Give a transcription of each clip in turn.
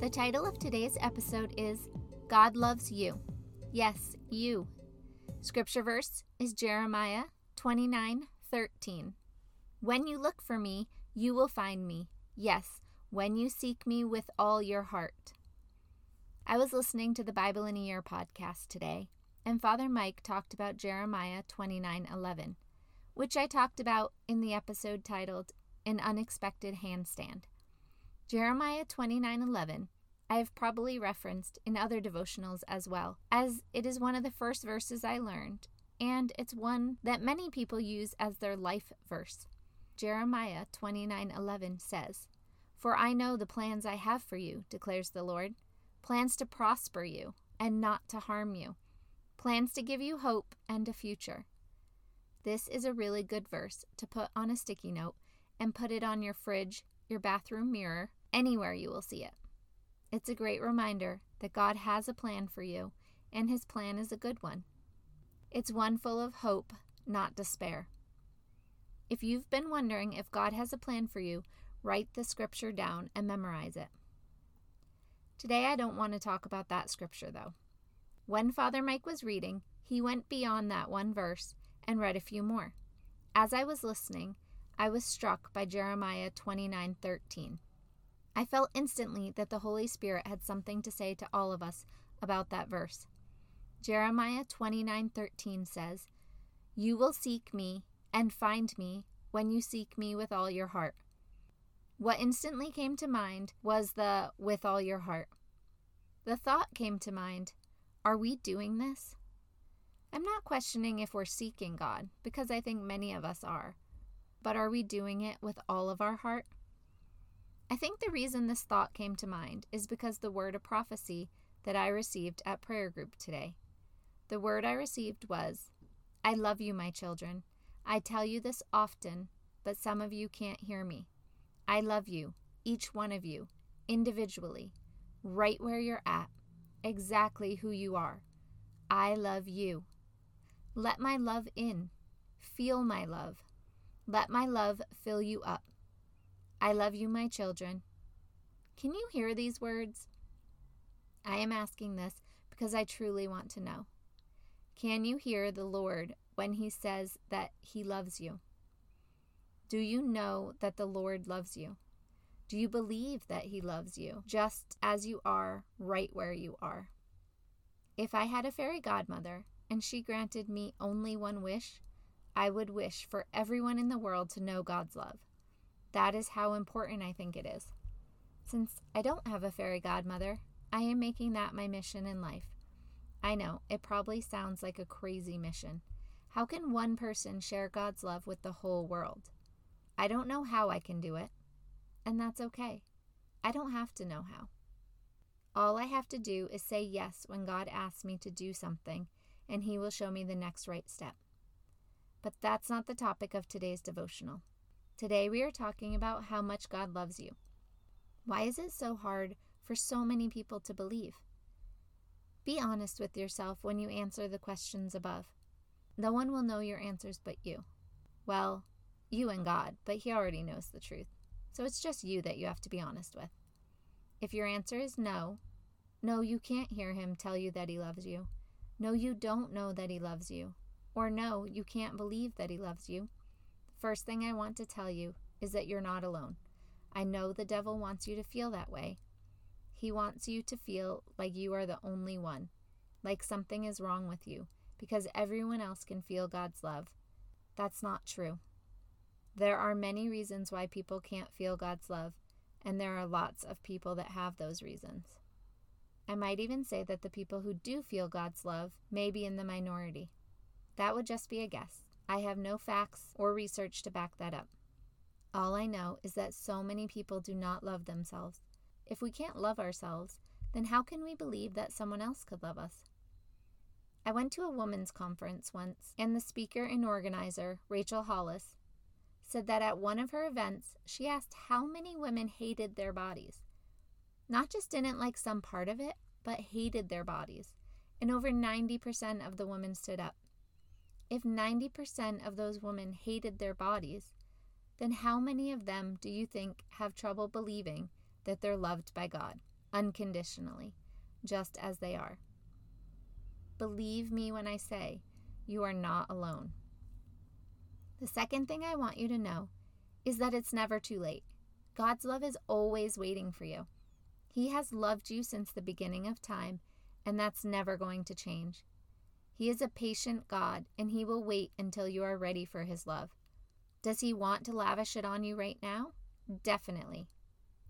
The title of today's episode is God Loves You. Yes, you. Scripture verse is Jeremiah 29 13. When you look for me, you will find me. Yes, when you seek me with all your heart. I was listening to the Bible in a Year podcast today, and Father Mike talked about Jeremiah 29 11, which I talked about in the episode titled An Unexpected Handstand. Jeremiah 29:11 I have probably referenced in other devotionals as well, as it is one of the first verses I learned, and it's one that many people use as their life verse. Jeremiah 29:11 says, "For I know the plans I have for you," declares the Lord, plans to prosper you and not to harm you, plans to give you hope and a future. This is a really good verse to put on a sticky note and put it on your fridge, your bathroom mirror, anywhere you will see it. It's a great reminder that God has a plan for you, and His plan is a good one. It's one full of hope, not despair. If you've been wondering if God has a plan for you, write the scripture down and memorize it. Today, I don't want to talk about that scripture, though. When Father Mike was reading, he went beyond that one verse and read a few more. As I was listening, I was struck by Jeremiah 29:13. I felt instantly that the Holy Spirit had something to say to all of us about that verse. Jeremiah 29:13 says, "You will seek me and find me when you seek me with all your heart." What instantly came to mind was the with all your heart. The thought came to mind, are we doing this? I'm not questioning if we're seeking God, because I think many of us are. But are we doing it with all of our heart? I think the reason this thought came to mind is because the word of prophecy that I received at prayer group today. The word I received was, I love you, my children. I tell you this often, but some of you can't hear me. I love you, each one of you, individually, right where you're at, exactly who you are. I love you. Let my love in. Feel my love. Let my love fill you up. I love you, my children. Can you hear these words? I am asking this because I truly want to know. Can you hear the Lord when He says that He loves you? Do you know that the Lord loves you? Do you believe that He loves you just as you are, right where you are? If I had a fairy godmother and she granted me only one wish, I would wish for everyone in the world to know God's love. That is how important I think it is. Since I don't have a fairy godmother, I am making that my mission in life. I know, it probably sounds like a crazy mission. How can one person share God's love with the whole world? I don't know how I can do it, and that's okay. I don't have to know how. All I have to do is say yes when God asks me to do something, and He will show me the next right step. But that's not the topic of today's devotional. Today we are talking about how much God loves you. Why is it so hard for so many people to believe? Be honest with yourself when you answer the questions above. No one will know your answers but you. Well, you and God, but He already knows the truth. So it's just you that you have to be honest with. If your answer is no, no, you can't hear Him tell you that He loves you. No, you don't know that He loves you. Or no, you can't believe that He loves you. First thing I want to tell you is that you're not alone. I know the devil wants you to feel that way. He wants you to feel like you are the only one, like something is wrong with you, because everyone else can feel God's love. That's not true. There are many reasons why people can't feel God's love, and there are lots of people that have those reasons. I might even say that the people who do feel God's love may be in the minority. That would just be a guess. I have no facts or research to back that up. All I know is that so many people do not love themselves. If we can't love ourselves, then how can we believe that someone else could love us? I went to a women's conference once, and the speaker and organizer, Rachel Hollis, said that at one of her events, she asked how many women hated their bodies. Not just didn't like some part of it, but hated their bodies. And over 90% of the women stood up. If 90% of those women hated their bodies, then how many of them do you think have trouble believing that they're loved by God unconditionally, just as they are? Believe me when I say you are not alone. The second thing I want you to know is that it's never too late. God's love is always waiting for you. He has loved you since the beginning of time, and that's never going to change. He is a patient God, and He will wait until you are ready for His love. Does He want to lavish it on you right now? Definitely.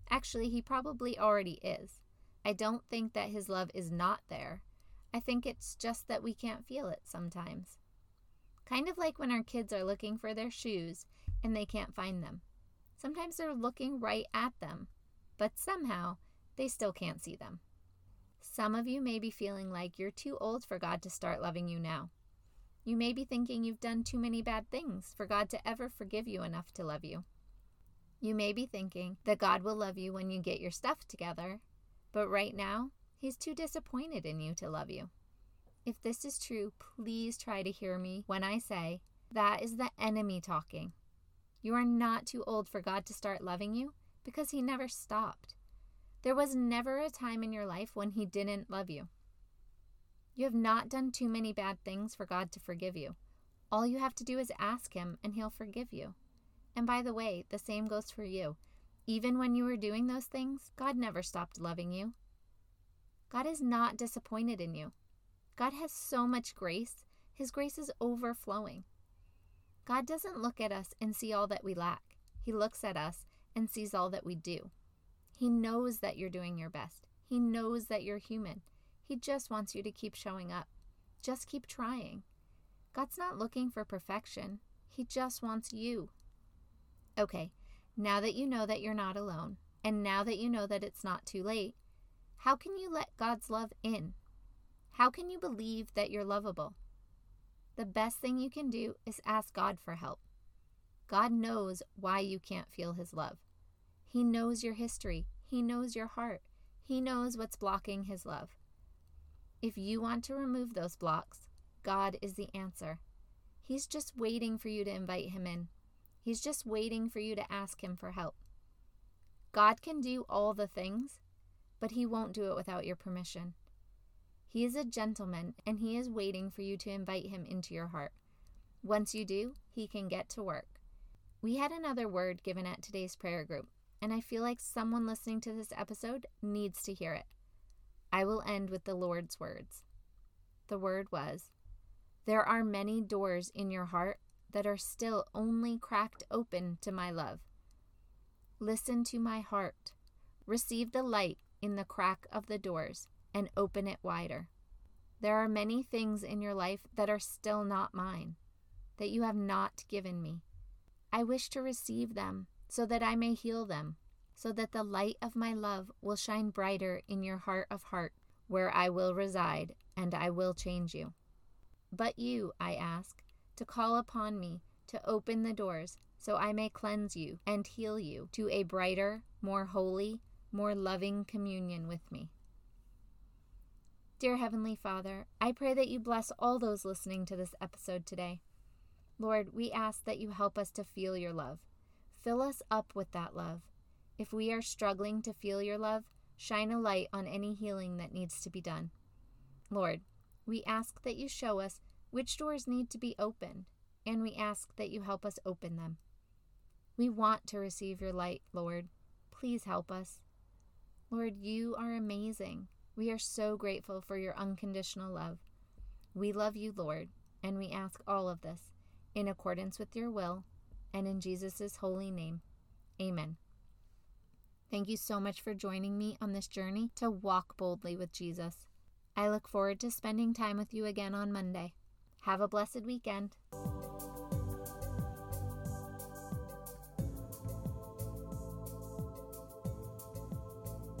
Actually, He probably already is. I don't think that His love is not there. I think it's just that we can't feel it sometimes. Kind of like when our kids are looking for their shoes and they can't find them. Sometimes they're looking right at them, but somehow they still can't see them. Some of you may be feeling like you're too old for God to start loving you now. You may be thinking you've done too many bad things for God to ever forgive you enough to love you. You may be thinking that God will love you when you get your stuff together, but right now, He's too disappointed in you to love you. If this is true, please try to hear me when I say that is the enemy talking. You are not too old for God to start loving you because He never stopped. There was never a time in your life when He didn't love you. You have not done too many bad things for God to forgive you. All you have to do is ask Him, and He'll forgive you. And by the way, the same goes for you. Even when you were doing those things, God never stopped loving you. God is not disappointed in you. God has so much grace, His grace is overflowing. God doesn't look at us and see all that we lack, He looks at us and sees all that we do. He knows that you're doing your best, He knows that you're human. He just wants you to keep showing up. Just keep trying. God's not looking for perfection, He just wants you. Okay, now that you know that you're not alone, and now that you know that it's not too late, how can you let God's love in? How can you believe that you're lovable? The best thing you can do is ask God for help. God knows why you can't feel His love. He knows your history, He knows your heart, He knows what's blocking His love. If you want to remove those blocks, God is the answer. He's just waiting for you to invite Him in. He's just waiting for you to ask Him for help. God can do all the things, but he won't do it without your permission. He is a gentleman, and he is waiting for you to invite him into your heart. Once you do, he can get to work. We had another word given at today's prayer group, and I feel like someone listening to this episode needs to hear it. I will end with the Lord's words. The word was There are many doors in your heart that are still only cracked open to my love. Listen to my heart. Receive the light in the crack of the doors and open it wider. There are many things in your life that are still not mine, that you have not given me. I wish to receive them so that I may heal them, so that the light of my love will shine brighter in your heart of heart, where I will reside, and I will change you. But you, I ask, to call upon me to open the doors so I may cleanse you and heal you to a brighter, more holy, more loving communion with me. Dear Heavenly Father, I pray that you bless all those listening to this episode today. Lord, we ask that you help us to feel your love. Fill us up with that love. If we are struggling to feel your love, shine a light on any healing that needs to be done. Lord, we ask that you show us which doors need to be opened, and we ask that you help us open them. We want to receive your light, Lord. Please help us. Lord, you are amazing. We are so grateful for your unconditional love. We love you, Lord, and we ask all of this in accordance with your will and in Jesus' holy name. Amen. Thank you so much for joining me on this journey to walk boldly with Jesus. I look forward to spending time with you again on Monday. Have a blessed weekend.